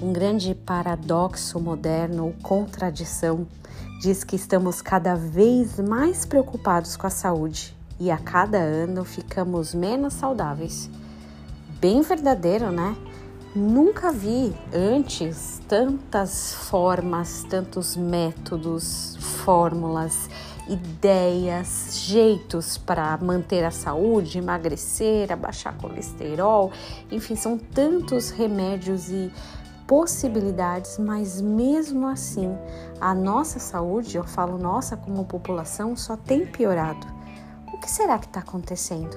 um grande paradoxo moderno ou contradição diz que estamos cada vez mais preocupados com a saúde e a cada ano ficamos menos saudáveis. Bem verdadeiro, né? Nunca vi antes tantas formas, tantos métodos, fórmulas, ideias, jeitos para manter a saúde, emagrecer, abaixar colesterol, enfim, são tantos remédios e possibilidades, mas mesmo assim a nossa saúde, eu falo nossa como população, só tem piorado. O que será que está acontecendo?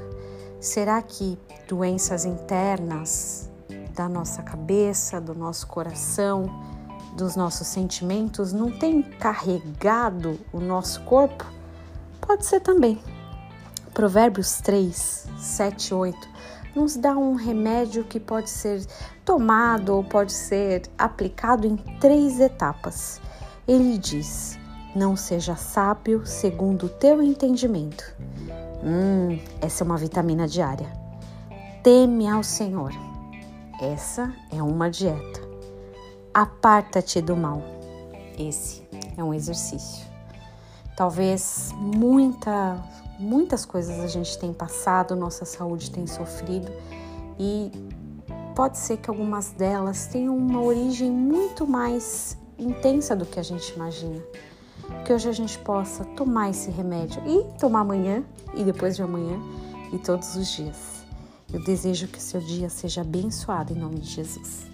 Será que doenças internas da nossa cabeça, do nosso coração, dos nossos sentimentos não têm carregado o nosso corpo? Pode ser também. Provérbios 3, 7, 8 nos dá um remédio que pode ser tomado ou pode ser aplicado em três etapas. Ele diz: Não seja sábio segundo o teu entendimento. Hum, essa é uma vitamina diária. Teme ao Senhor. Essa é uma dieta. Aparta-te do mal. Esse é um exercício. Talvez muita muitas coisas a gente tem passado, nossa saúde tem sofrido e pode ser que algumas delas tenham uma origem muito mais intensa do que a gente imagina. Que hoje a gente possa tomar esse remédio e tomar amanhã e depois de amanhã e todos os dias. Eu desejo que seu dia seja abençoado em nome de Jesus.